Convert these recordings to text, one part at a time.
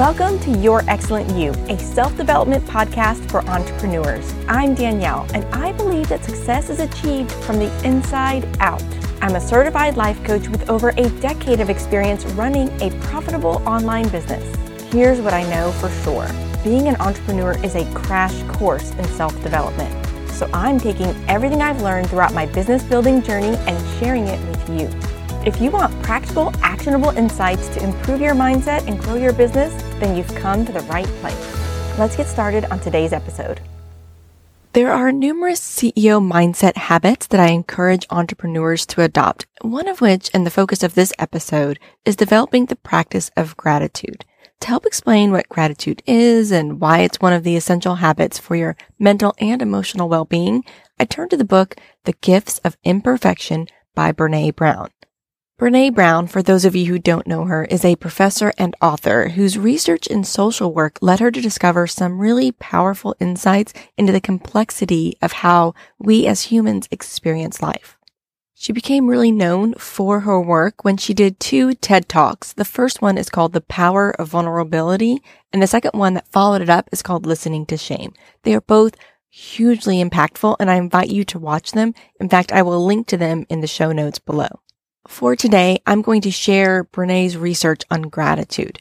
Welcome to Your Excellent You, a self development podcast for entrepreneurs. I'm Danielle, and I believe that success is achieved from the inside out. I'm a certified life coach with over a decade of experience running a profitable online business. Here's what I know for sure being an entrepreneur is a crash course in self development. So I'm taking everything I've learned throughout my business building journey and sharing it with you. If you want practical, actionable insights to improve your mindset and grow your business, then you've come to the right place. Let's get started on today's episode. There are numerous CEO mindset habits that I encourage entrepreneurs to adopt, one of which, and the focus of this episode, is developing the practice of gratitude. To help explain what gratitude is and why it's one of the essential habits for your mental and emotional well-being, I turn to the book, The Gifts of Imperfection by Brene Brown. Brene Brown, for those of you who don't know her, is a professor and author whose research in social work led her to discover some really powerful insights into the complexity of how we as humans experience life. She became really known for her work when she did two TED Talks. The first one is called The Power of Vulnerability, and the second one that followed it up is called Listening to Shame. They are both hugely impactful, and I invite you to watch them. In fact, I will link to them in the show notes below. For today, I'm going to share Brene's research on gratitude.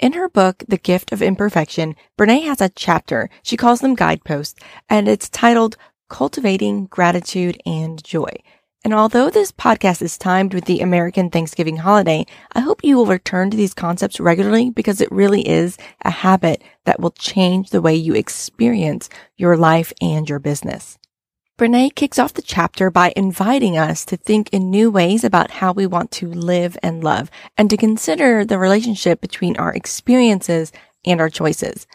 In her book, The Gift of Imperfection, Brene has a chapter. She calls them guideposts, and it's titled Cultivating Gratitude and Joy. And although this podcast is timed with the American Thanksgiving holiday, I hope you will return to these concepts regularly because it really is a habit that will change the way you experience your life and your business. Brene kicks off the chapter by inviting us to think in new ways about how we want to live and love and to consider the relationship between our experiences and our choices.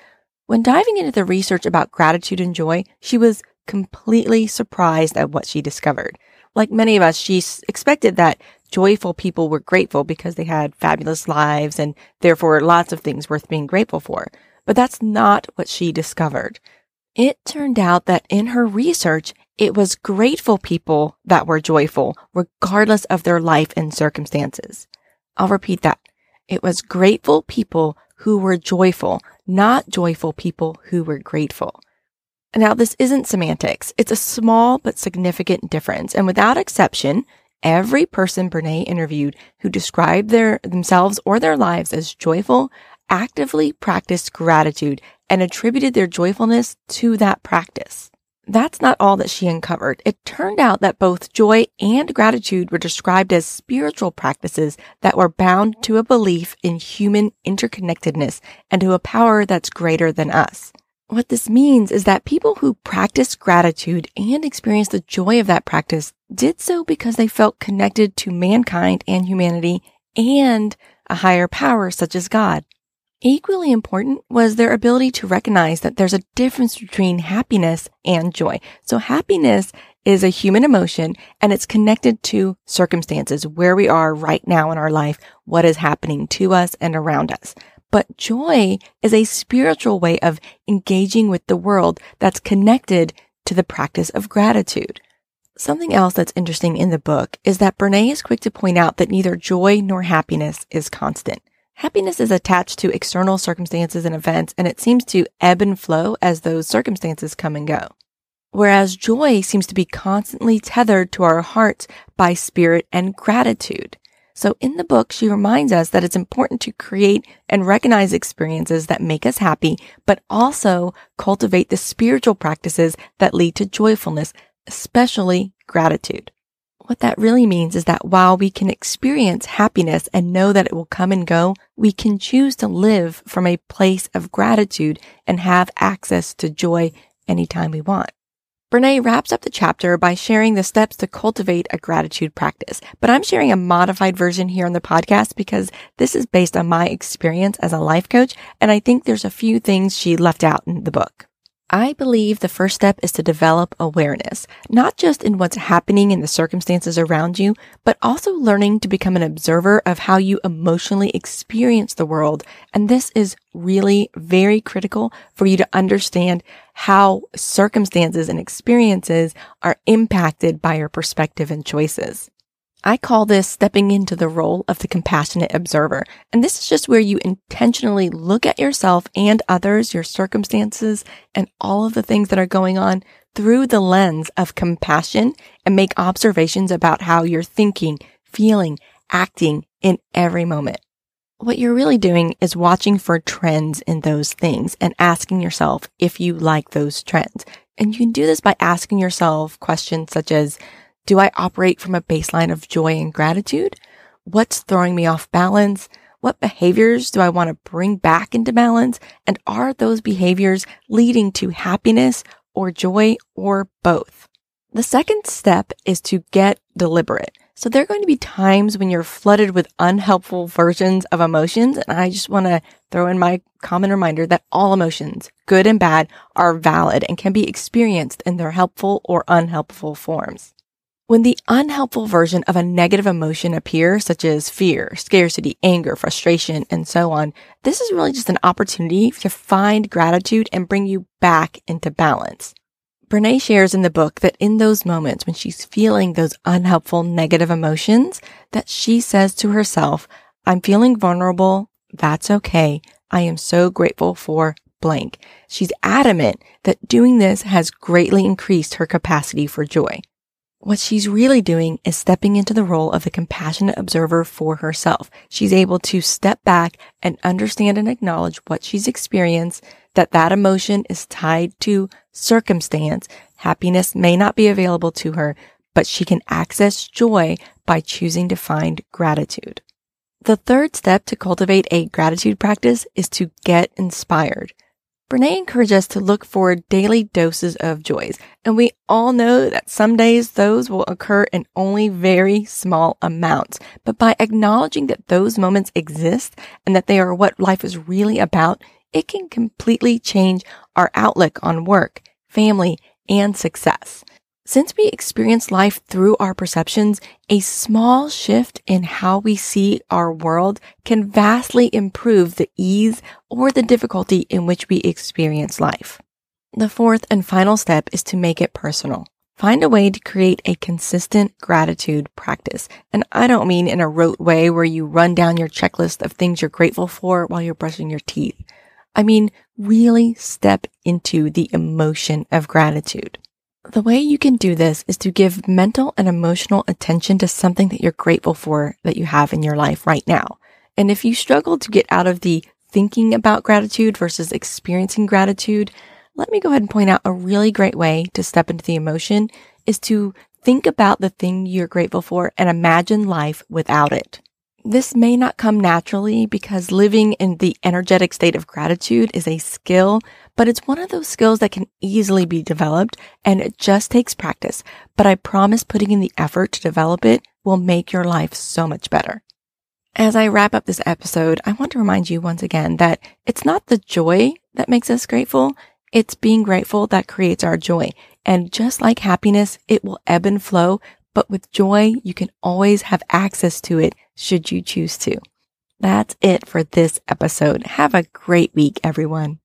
When diving into the research about gratitude and joy, she was completely surprised at what she discovered. Like many of us, she expected that joyful people were grateful because they had fabulous lives and therefore lots of things worth being grateful for. But that's not what she discovered. It turned out that in her research, it was grateful people that were joyful, regardless of their life and circumstances. I'll repeat that. It was grateful people who were joyful, not joyful people who were grateful. Now, this isn't semantics. It's a small but significant difference. And without exception, every person Brene interviewed who described their themselves or their lives as joyful actively practiced gratitude and attributed their joyfulness to that practice. That's not all that she uncovered. It turned out that both joy and gratitude were described as spiritual practices that were bound to a belief in human interconnectedness and to a power that's greater than us. What this means is that people who practice gratitude and experience the joy of that practice did so because they felt connected to mankind and humanity and a higher power such as God. Equally important was their ability to recognize that there's a difference between happiness and joy. So happiness is a human emotion and it's connected to circumstances, where we are right now in our life, what is happening to us and around us. But joy is a spiritual way of engaging with the world that's connected to the practice of gratitude. Something else that's interesting in the book is that Brene is quick to point out that neither joy nor happiness is constant. Happiness is attached to external circumstances and events, and it seems to ebb and flow as those circumstances come and go. Whereas joy seems to be constantly tethered to our hearts by spirit and gratitude. So in the book, she reminds us that it's important to create and recognize experiences that make us happy, but also cultivate the spiritual practices that lead to joyfulness, especially gratitude. What that really means is that while we can experience happiness and know that it will come and go, we can choose to live from a place of gratitude and have access to joy anytime we want. Brene wraps up the chapter by sharing the steps to cultivate a gratitude practice, but I'm sharing a modified version here on the podcast because this is based on my experience as a life coach, and I think there's a few things she left out in the book. I believe the first step is to develop awareness, not just in what's happening in the circumstances around you, but also learning to become an observer of how you emotionally experience the world. And this is really very critical for you to understand how circumstances and experiences are impacted by your perspective and choices. I call this stepping into the role of the compassionate observer. And this is just where you intentionally look at yourself and others, your circumstances, and all of the things that are going on through the lens of compassion and make observations about how you're thinking, feeling, acting in every moment. What you're really doing is watching for trends in those things and asking yourself if you like those trends. And you can do this by asking yourself questions such as, do I operate from a baseline of joy and gratitude? What's throwing me off balance? What behaviors do I want to bring back into balance? And are those behaviors leading to happiness or joy or both? The second step is to get deliberate. So there are going to be times when you're flooded with unhelpful versions of emotions. And I just want to throw in my common reminder that all emotions, good and bad, are valid and can be experienced in their helpful or unhelpful forms. When the unhelpful version of a negative emotion appears, such as fear, scarcity, anger, frustration, and so on, this is really just an opportunity to find gratitude and bring you back into balance. Brene shares in the book that in those moments when she's feeling those unhelpful negative emotions, that she says to herself, I'm feeling vulnerable. That's okay. I am so grateful for blank. She's adamant that doing this has greatly increased her capacity for joy. What she's really doing is stepping into the role of the compassionate observer for herself. She's able to step back and understand and acknowledge what she's experienced, that that emotion is tied to circumstance. Happiness may not be available to her, but she can access joy by choosing to find gratitude. The third step to cultivate a gratitude practice is to get inspired. Brene encourages us to look for daily doses of joys, and we all know that some days those will occur in only very small amounts. But by acknowledging that those moments exist and that they are what life is really about, it can completely change our outlook on work, family, and success. Since we experience life through our perceptions, a small shift in how we see our world can vastly improve the ease or the difficulty in which we experience life. The fourth and final step is to make it personal. Find a way to create a consistent gratitude practice. And I don't mean in a rote way where you run down your checklist of things you're grateful for while you're brushing your teeth. I mean, really step into the emotion of gratitude. The way you can do this is to give mental and emotional attention to something that you're grateful for that you have in your life right now. And if you struggle to get out of the thinking about gratitude versus experiencing gratitude, let me go ahead and point out a really great way to step into the emotion is to think about the thing you're grateful for and imagine life without it. This may not come naturally because living in the energetic state of gratitude is a skill, but it's one of those skills that can easily be developed and it just takes practice. But I promise putting in the effort to develop it will make your life so much better. As I wrap up this episode, I want to remind you once again that it's not the joy that makes us grateful. It's being grateful that creates our joy. And just like happiness, it will ebb and flow. But with joy, you can always have access to it should you choose to. That's it for this episode. Have a great week, everyone.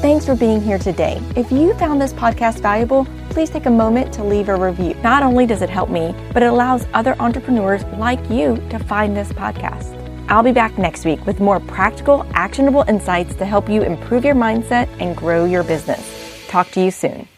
Thanks for being here today. If you found this podcast valuable, please take a moment to leave a review. Not only does it help me, but it allows other entrepreneurs like you to find this podcast. I'll be back next week with more practical, actionable insights to help you improve your mindset and grow your business. Talk to you soon.